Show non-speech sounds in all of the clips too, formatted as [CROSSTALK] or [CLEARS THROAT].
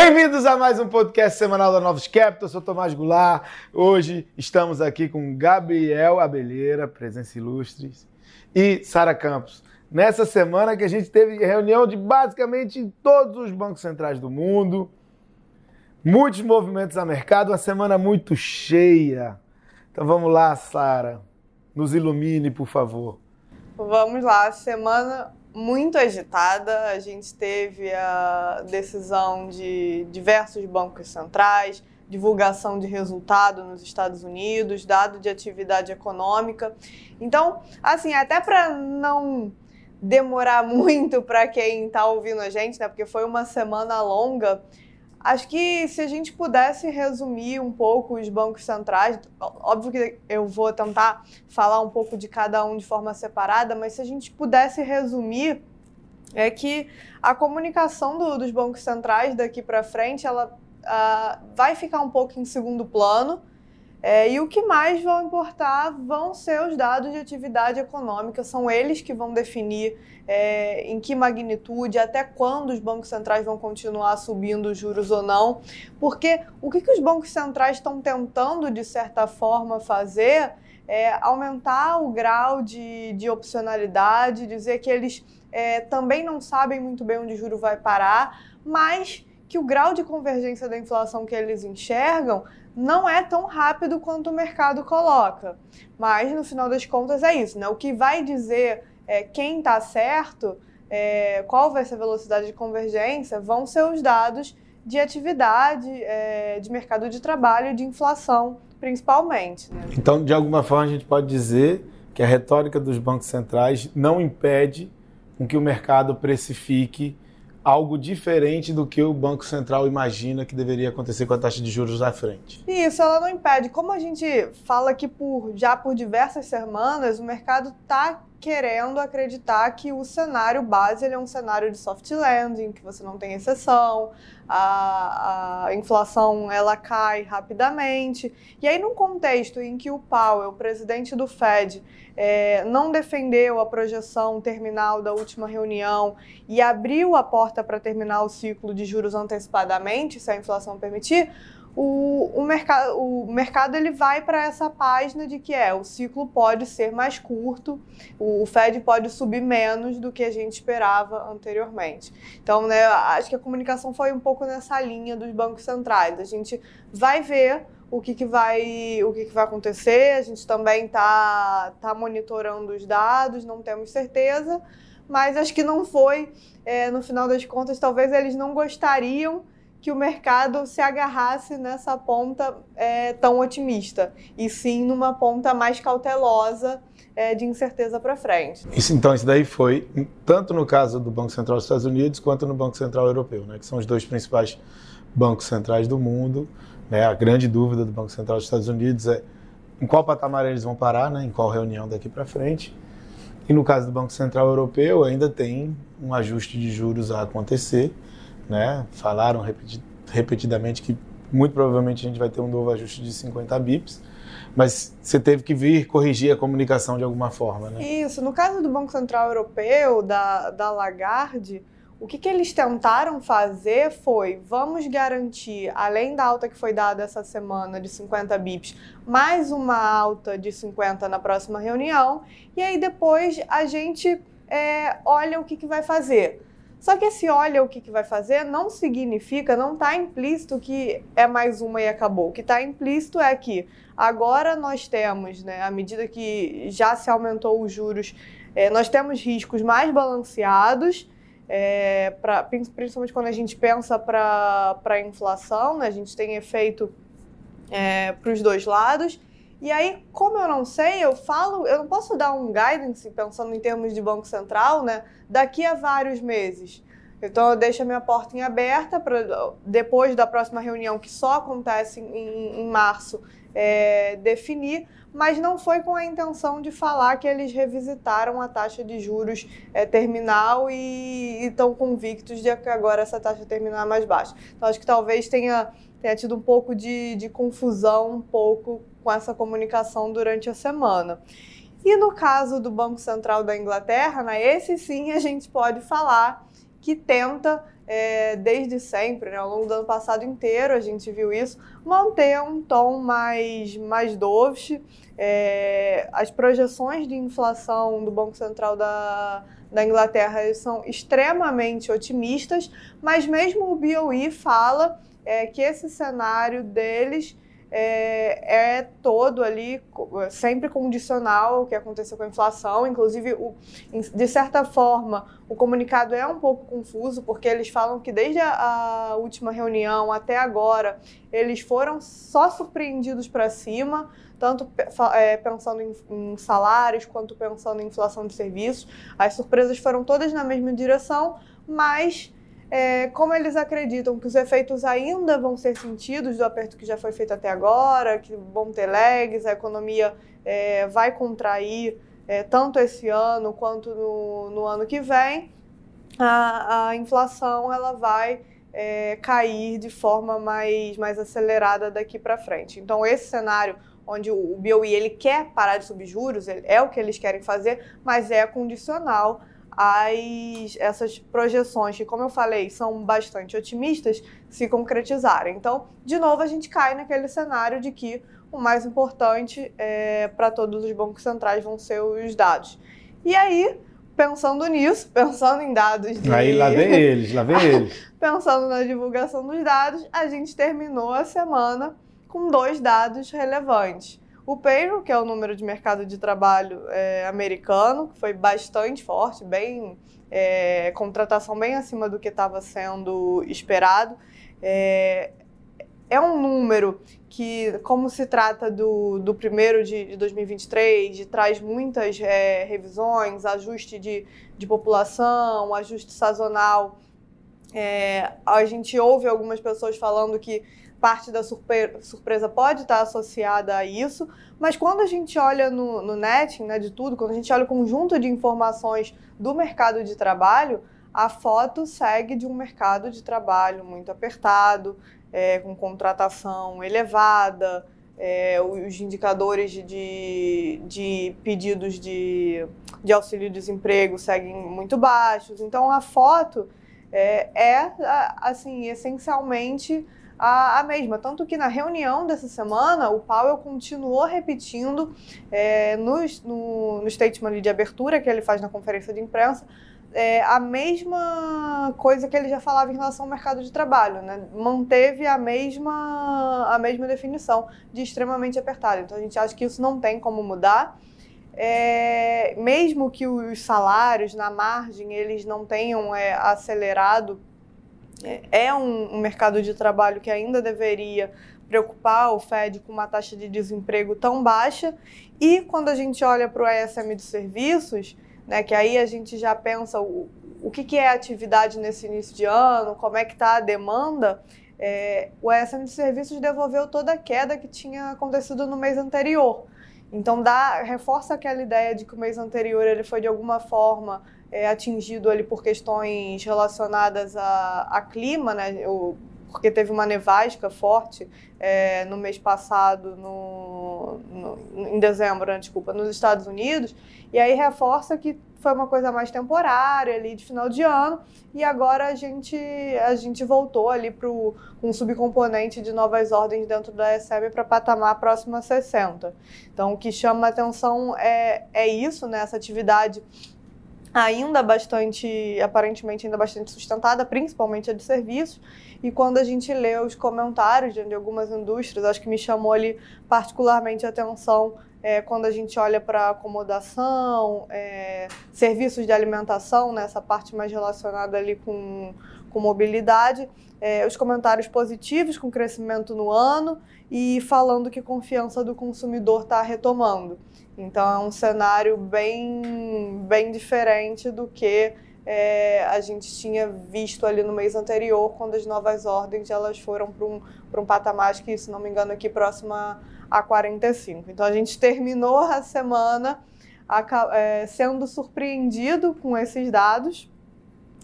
Bem-vindos a mais um podcast semanal da Novos Capital. Eu sou Tomás Goulart. Hoje estamos aqui com Gabriel Abelheira, presença ilustres, e Sara Campos. Nessa semana que a gente teve reunião de basicamente todos os bancos centrais do mundo, muitos movimentos a mercado, uma semana muito cheia. Então vamos lá, Sara, nos ilumine, por favor. Vamos lá, semana muito agitada. A gente teve a decisão de diversos bancos centrais, divulgação de resultado nos Estados Unidos, dado de atividade econômica. Então, assim, até para não demorar [LAUGHS] muito para quem está ouvindo a gente, né? Porque foi uma semana longa. Acho que se a gente pudesse resumir um pouco os bancos centrais, óbvio que eu vou tentar falar um pouco de cada um de forma separada, mas se a gente pudesse resumir, é que a comunicação do, dos bancos centrais daqui para frente, ela uh, vai ficar um pouco em segundo plano, é, e o que mais vão importar vão ser os dados de atividade econômica, são eles que vão definir é, em que magnitude, até quando os bancos centrais vão continuar subindo os juros ou não. Porque o que, que os bancos centrais estão tentando, de certa forma, fazer é aumentar o grau de, de opcionalidade, dizer que eles é, também não sabem muito bem onde o juro vai parar, mas que o grau de convergência da inflação que eles enxergam não é tão rápido quanto o mercado coloca. Mas, no final das contas, é isso. Né? O que vai dizer é, quem está certo, é, qual vai ser a velocidade de convergência, vão ser os dados de atividade, é, de mercado de trabalho, de inflação, principalmente. Né? Então, de alguma forma, a gente pode dizer que a retórica dos bancos centrais não impede com que o mercado precifique algo diferente do que o Banco Central imagina que deveria acontecer com a taxa de juros à frente. Isso, ela não impede. Como a gente fala que por, já por diversas semanas, o mercado está querendo acreditar que o cenário base é um cenário de soft landing, que você não tem exceção, a, a inflação ela cai rapidamente. E aí, num contexto em que o Powell, o presidente do Fed, é, não defendeu a projeção terminal da última reunião e abriu a porta para terminar o ciclo de juros antecipadamente, se a inflação permitir, o, o, mercado, o mercado ele vai para essa página de que é o ciclo pode ser mais curto, o, o Fed pode subir menos do que a gente esperava anteriormente. Então, né, acho que a comunicação foi um pouco nessa linha dos bancos centrais. A gente vai ver o que, que vai o que, que vai acontecer. A gente também está tá monitorando os dados, não temos certeza, mas acho que não foi, é, no final das contas, talvez eles não gostariam que o mercado se agarrasse nessa ponta é, tão otimista, e sim numa ponta mais cautelosa é, de incerteza para frente. Isso, então, isso daí foi tanto no caso do Banco Central dos Estados Unidos quanto no Banco Central Europeu, né, que são os dois principais bancos centrais do mundo. Né, a grande dúvida do Banco Central dos Estados Unidos é em qual patamar eles vão parar, né, em qual reunião daqui para frente. E no caso do Banco Central Europeu, ainda tem um ajuste de juros a acontecer né? Falaram repetidamente que muito provavelmente a gente vai ter um novo ajuste de 50 bips, mas você teve que vir corrigir a comunicação de alguma forma, né? Isso. No caso do Banco Central Europeu, da, da Lagarde, o que, que eles tentaram fazer foi: vamos garantir, além da alta que foi dada essa semana de 50 bips, mais uma alta de 50 na próxima reunião, e aí depois a gente é, olha o que, que vai fazer. Só que esse olha o que, que vai fazer não significa, não está implícito que é mais uma e acabou. O que está implícito é que agora nós temos, né, à medida que já se aumentou os juros, é, nós temos riscos mais balanceados, é, pra, principalmente quando a gente pensa para a inflação, né, a gente tem efeito é, para os dois lados. E aí, como eu não sei, eu falo, eu não posso dar um guidance pensando em termos de Banco Central, né? Daqui a vários meses. Então eu deixo a minha porta em aberta para depois da próxima reunião, que só acontece em, em março, é, definir, mas não foi com a intenção de falar que eles revisitaram a taxa de juros é, terminal e estão convictos de que agora essa taxa terminal é mais baixa. Então acho que talvez tenha, tenha tido um pouco de, de confusão, um pouco com essa comunicação durante a semana. E no caso do Banco Central da Inglaterra, né, esse sim a gente pode falar que tenta é, desde sempre, né, ao longo do ano passado inteiro, a gente viu isso, manter um tom mais, mais dovish. É, as projeções de inflação do Banco Central da, da Inglaterra são extremamente otimistas, mas mesmo o BOE fala é, que esse cenário deles é, é, todo ali sempre condicional ao que aconteceu com a inflação. Inclusive, o, de certa forma, o comunicado é um pouco confuso, porque eles falam que desde a, a última reunião até agora, eles foram só surpreendidos para cima, tanto é, pensando em, em salários quanto pensando em inflação de serviços. As surpresas foram todas na mesma direção, mas é, como eles acreditam que os efeitos ainda vão ser sentidos do aperto que já foi feito até agora, que vão ter lags, a economia é, vai contrair é, tanto esse ano quanto no, no ano que vem, a, a inflação ela vai é, cair de forma mais, mais acelerada daqui para frente. Então, esse cenário onde o BOE ele quer parar de subir juros, é o que eles querem fazer, mas é condicional as, essas projeções, que, como eu falei, são bastante otimistas, se concretizarem. Então, de novo, a gente cai naquele cenário de que o mais importante é, para todos os bancos centrais vão ser os dados. E aí, pensando nisso, [LAUGHS] pensando em dados de... Aí lá vem eles, lá vem eles. [LAUGHS] pensando na divulgação dos dados, a gente terminou a semana com dois dados relevantes. O payroll, que é o número de mercado de trabalho é, americano, que foi bastante forte, bem é, contratação bem acima do que estava sendo esperado. É, é um número que, como se trata do, do primeiro de, de 2023, de, traz muitas é, revisões, ajuste de, de população, ajuste sazonal. É, a gente ouve algumas pessoas falando que parte da surpresa pode estar associada a isso, mas quando a gente olha no, no né, de tudo, quando a gente olha o conjunto de informações do mercado de trabalho, a foto segue de um mercado de trabalho muito apertado, é, com contratação elevada, é, os indicadores de, de pedidos de, de auxílio-desemprego seguem muito baixos. Então, a foto é, é assim, essencialmente a, a mesma. Tanto que na reunião dessa semana, o Powell continuou repetindo é, no, no, statement de abertura que ele faz na conferência de imprensa, é, a mesma coisa que ele já falava em relação ao mercado de trabalho, né? Manteve a mesma, a mesma definição de extremamente apertado. Então a gente acha que isso não tem como mudar. É, mesmo que os salários na margem eles não tenham é, acelerado é um, um mercado de trabalho que ainda deveria preocupar o Fed com uma taxa de desemprego tão baixa. E quando a gente olha para o ESM de serviços, né, que aí a gente já pensa o, o que, que é atividade nesse início de ano, como é que está a demanda, é, o ESM de serviços devolveu toda a queda que tinha acontecido no mês anterior. Então dá, reforça aquela ideia de que o mês anterior ele foi de alguma forma é, atingido ali por questões relacionadas a, a clima, né? O, porque teve uma nevasca forte é, no mês passado, no, no, em dezembro, né, desculpa, nos Estados Unidos, e aí reforça que foi uma coisa mais temporária ali de final de ano, e agora a gente, a gente voltou ali para um subcomponente de novas ordens dentro da SM para patamar próximo a 60. Então, o que chama atenção é, é isso, né, essa atividade ainda bastante, aparentemente ainda bastante sustentada, principalmente a de serviços. E quando a gente lê os comentários de algumas indústrias, acho que me chamou ali particularmente a atenção é, quando a gente olha para acomodação, é, serviços de alimentação, né, parte mais relacionada ali com, com mobilidade, é, os comentários positivos com crescimento no ano e falando que confiança do consumidor está retomando. Então é um cenário bem, bem diferente do que é, a gente tinha visto ali no mês anterior, quando as novas ordens elas foram para um, um patamar, que, se não me engano, aqui próxima a 45. Então a gente terminou a semana a, é, sendo surpreendido com esses dados,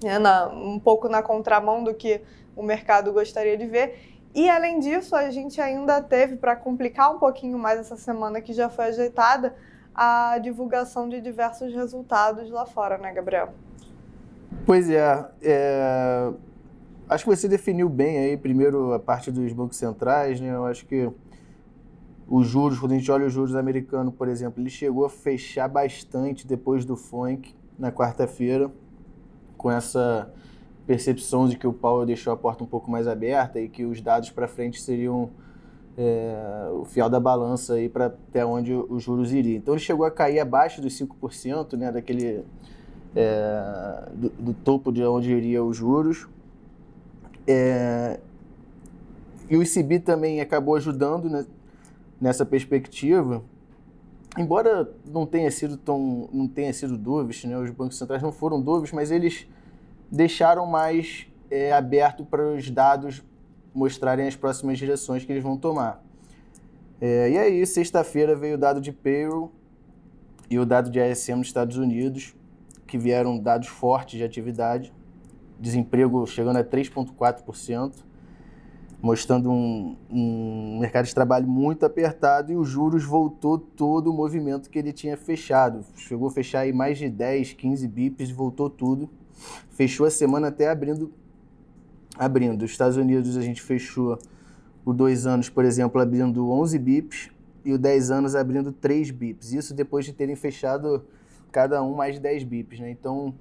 né, na, um pouco na contramão do que o mercado gostaria de ver. E além disso, a gente ainda teve, para complicar um pouquinho mais essa semana que já foi ajeitada, a divulgação de diversos resultados lá fora, né, Gabriel? Pois é, é, acho que você definiu bem aí primeiro a parte dos bancos centrais, né? Eu acho que os juros, quando a gente olha os juros americanos, por exemplo, ele chegou a fechar bastante depois do FONC na quarta-feira, com essa percepção de que o Powell deixou a porta um pouco mais aberta e que os dados para frente seriam é, o fiel da balança aí para até onde os juros iriam. Então ele chegou a cair abaixo dos 5%, né, daquele é, do, do, topo de onde iria os juros. É, e o ICB também acabou ajudando né, nessa perspectiva. Embora não tenha sido tão não tenha sido dovish, né, os bancos centrais não foram dovish, mas eles deixaram mais é, aberto para os dados mostrarem as próximas direções que eles vão tomar. É, e aí, sexta-feira veio o dado de payroll e o dado de ASM nos Estados Unidos, que vieram dados fortes de atividade, desemprego chegando a 3,4%, mostrando um, um, mercado de trabalho muito apertado e os juros voltou todo o movimento que ele tinha fechado. Chegou a fechar aí mais de 10, 15 bips, voltou tudo. Fechou a semana até abrindo abrindo. Os Estados Unidos a gente fechou o dois anos, por exemplo, abrindo 11 bips e o 10 anos abrindo 3 bips. Isso depois de terem fechado cada um mais de 10 bips, né? Então,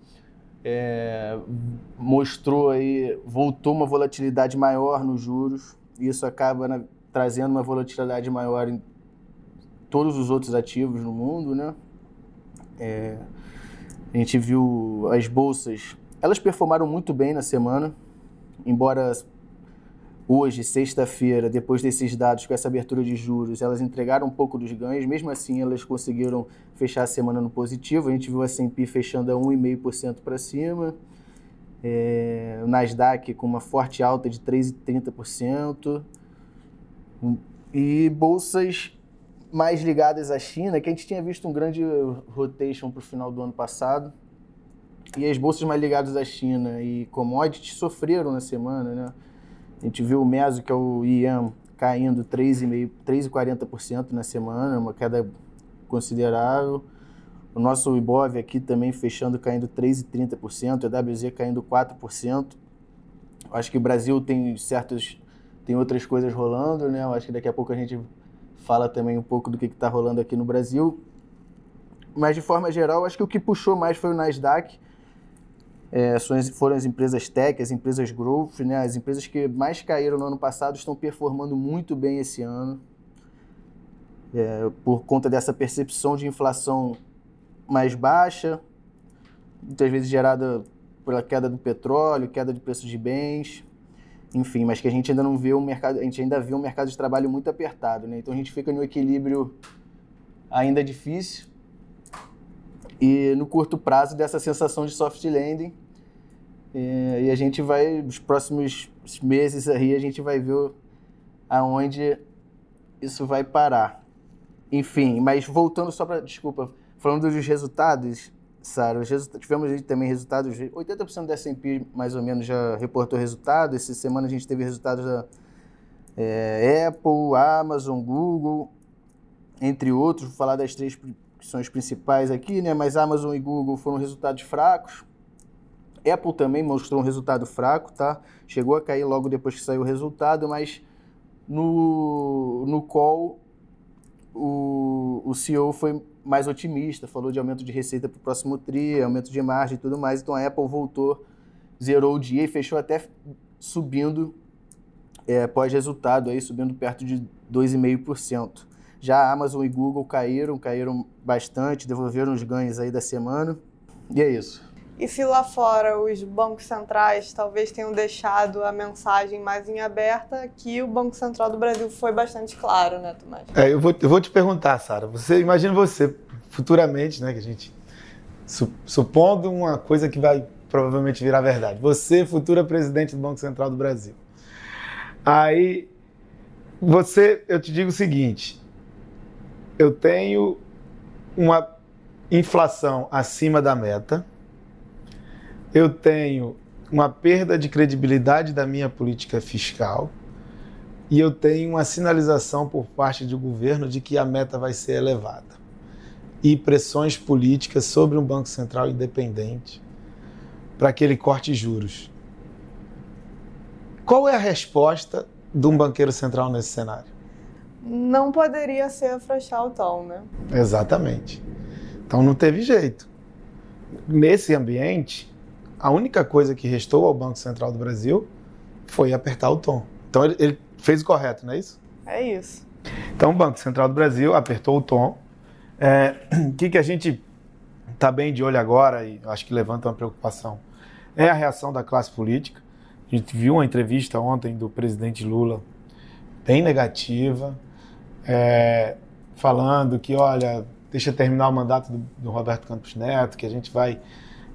é, mostrou aí, voltou uma volatilidade maior nos juros. Isso acaba né, trazendo uma volatilidade maior em todos os outros ativos no mundo, né? É, a gente viu as bolsas, elas performaram muito bem na semana, embora hoje, sexta-feira, depois desses dados, com essa abertura de juros, elas entregaram um pouco dos ganhos, mesmo assim elas conseguiram fechar a semana no positivo. A gente viu a S&P fechando a 1,5% para cima, é, o Nasdaq com uma forte alta de 3,30%, e bolsas mais ligadas à China, que a gente tinha visto um grande rotation para o final do ano passado, e as bolsas mais ligadas à China e commodities sofreram na semana, né? A gente viu o Meso, que é o IEM, caindo 3,40% na semana, uma queda considerável. O nosso Ibov aqui também fechando, caindo 3,30%, a WZ caindo 4%. Acho que o Brasil tem certos tem outras coisas rolando, né? Acho que daqui a pouco a gente fala também um pouco do que está rolando aqui no Brasil. Mas de forma geral, acho que o que puxou mais foi o Nasdaq, é, foram as empresas tech, as empresas growth, né? as empresas que mais caíram no ano passado estão performando muito bem esse ano, é, por conta dessa percepção de inflação mais baixa, muitas vezes gerada pela queda do petróleo, queda de preços de bens, enfim, mas que a gente ainda não vê um mercado, a gente ainda vê um mercado de trabalho muito apertado, né? Então a gente fica no equilíbrio ainda difícil e no curto prazo dessa sensação de soft landing é, e a gente vai, nos próximos meses aí, a gente vai ver aonde isso vai parar. Enfim, mas voltando só para, desculpa, falando dos resultados, Sara, tivemos também resultados, 80% da S&P mais ou menos já reportou resultado, essa semana a gente teve resultados da é, Apple, Amazon, Google, entre outros, vou falar das três que são as principais aqui, né, mas Amazon e Google foram resultados fracos, Apple também mostrou um resultado fraco, tá? Chegou a cair logo depois que saiu o resultado, mas no, no call o, o CEO foi mais otimista, falou de aumento de receita para o próximo TRI, aumento de margem e tudo mais. Então a Apple voltou, zerou o dia e fechou até subindo é, pós-resultado, aí subindo perto de 2,5%. Já Amazon e Google caíram, caíram bastante, devolveram os ganhos aí da semana. E é isso. E se lá fora os bancos centrais talvez tenham deixado a mensagem mais em aberta, que o Banco Central do Brasil foi bastante claro, né, Tomás? É, eu vou, eu vou te perguntar, Sara. Você imagina você futuramente, né, que a gente su, supondo uma coisa que vai provavelmente virar verdade. Você, futura presidente do Banco Central do Brasil. Aí você, eu te digo o seguinte: eu tenho uma inflação acima da meta eu tenho uma perda de credibilidade da minha política fiscal e eu tenho uma sinalização por parte do governo de que a meta vai ser elevada. E pressões políticas sobre um Banco Central independente para aquele corte de juros. Qual é a resposta de um banqueiro central nesse cenário? Não poderia ser afrouxar o tom, né? Exatamente. Então não teve jeito. Nesse ambiente, a única coisa que restou ao Banco Central do Brasil foi apertar o tom. Então ele, ele fez o correto, não é isso? É isso. Então o Banco Central do Brasil apertou o tom. É, o [CLEARS THROAT] que, que a gente está bem de olho agora e acho que levanta uma preocupação é a reação da classe política. A gente viu uma entrevista ontem do presidente Lula bem negativa, é, falando que, olha, deixa terminar o mandato do, do Roberto Campos Neto, que a gente vai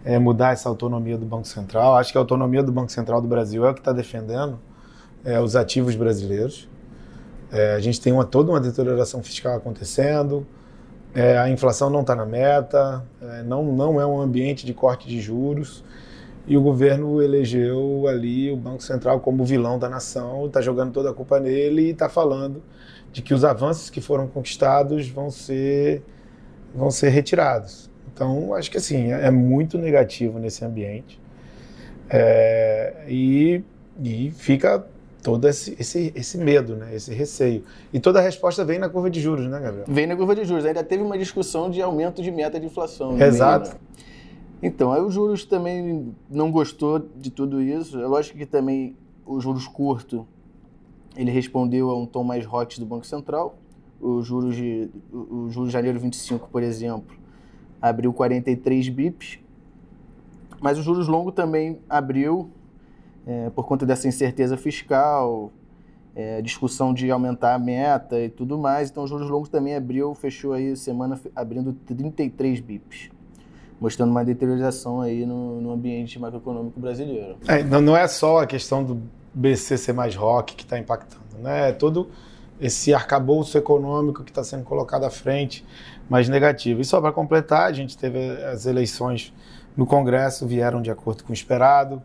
é, mudar essa autonomia do Banco Central. Acho que a autonomia do Banco Central do Brasil é o que está defendendo é, os ativos brasileiros. É, a gente tem uma, toda uma deterioração fiscal acontecendo, é, a inflação não está na meta, é, não, não é um ambiente de corte de juros. E o governo elegeu ali o Banco Central como vilão da nação, está jogando toda a culpa nele e está falando de que os avanços que foram conquistados vão ser, vão ser retirados. Então, acho que assim, é muito negativo nesse ambiente. É, e, e fica todo esse, esse, esse medo, né? esse receio. E toda a resposta vem na curva de juros, né, Gabriel? Vem na curva de juros. Ainda teve uma discussão de aumento de meta de inflação. Exato. Né? Então, aí os juros também não gostou de tudo isso. É lógico que também os juros curto, ele respondeu a um tom mais hot do Banco Central. Os juros de, o juros de janeiro 25, por exemplo, abriu 43 bips. Mas os juros longo também abriu é, por conta dessa incerteza fiscal, é, discussão de aumentar a meta e tudo mais. Então, os juros longos também abriu, fechou aí semana abrindo 33 bips mostrando uma deterioração aí no, no ambiente macroeconômico brasileiro. É, não é só a questão do BC ser mais rock que está impactando, né? É todo esse arcabouço econômico que está sendo colocado à frente, mais negativo. E só para completar, a gente teve as eleições no Congresso, vieram de acordo com o esperado.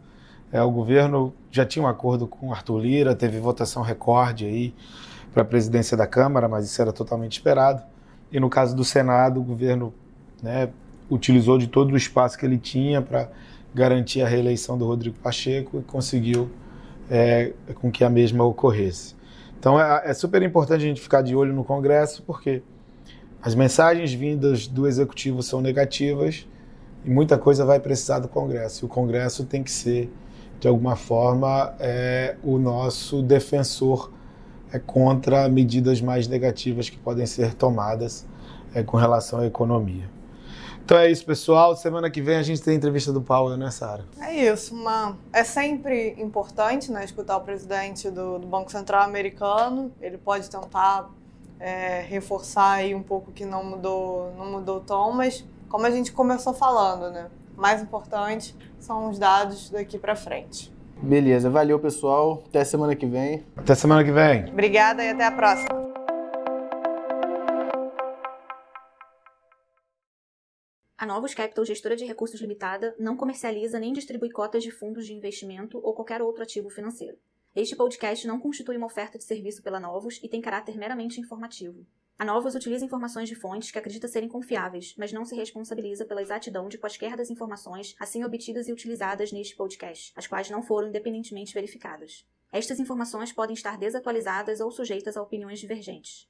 É, o governo já tinha um acordo com Arthur Lira, teve votação recorde aí para a presidência da Câmara, mas isso era totalmente esperado. E no caso do Senado, o governo né, utilizou de todo o espaço que ele tinha para garantir a reeleição do Rodrigo Pacheco e conseguiu é, com que a mesma ocorresse. Então é, é, super importante a gente ficar de olho no Congresso, porque as mensagens vindas do Executivo são negativas e muita coisa vai precisar do Congresso. E o Congresso tem que ser, de alguma forma, é, o nosso defensor é, contra medidas mais negativas que podem ser tomadas é, com relação à economia. Então é isso, pessoal. Semana que vem a gente tem entrevista do Paulo, né, Sara? É isso, mano. É sempre importante né, escutar o presidente do, do Banco Central americano. Ele pode tentar é, reforçar aí um pouco que não mudou, não mudou o tom, mas como a gente começou falando, né? Mais importante são os dados daqui para frente. Beleza, valeu pessoal. Até semana que vem. Até semana que vem. Obrigada e até a próxima. A Novos Capital Gestora de Recursos Limitada não comercializa nem distribui cotas de fundos de investimento ou qualquer outro ativo financeiro. Este podcast não constitui uma oferta de serviço pela Novos e tem caráter meramente informativo. A Novos utiliza informações de fontes que acredita serem confiáveis, mas não se responsabiliza pela exatidão de quaisquer das informações assim obtidas e utilizadas neste podcast, as quais não foram independentemente verificadas. Estas informações podem estar desatualizadas ou sujeitas a opiniões divergentes.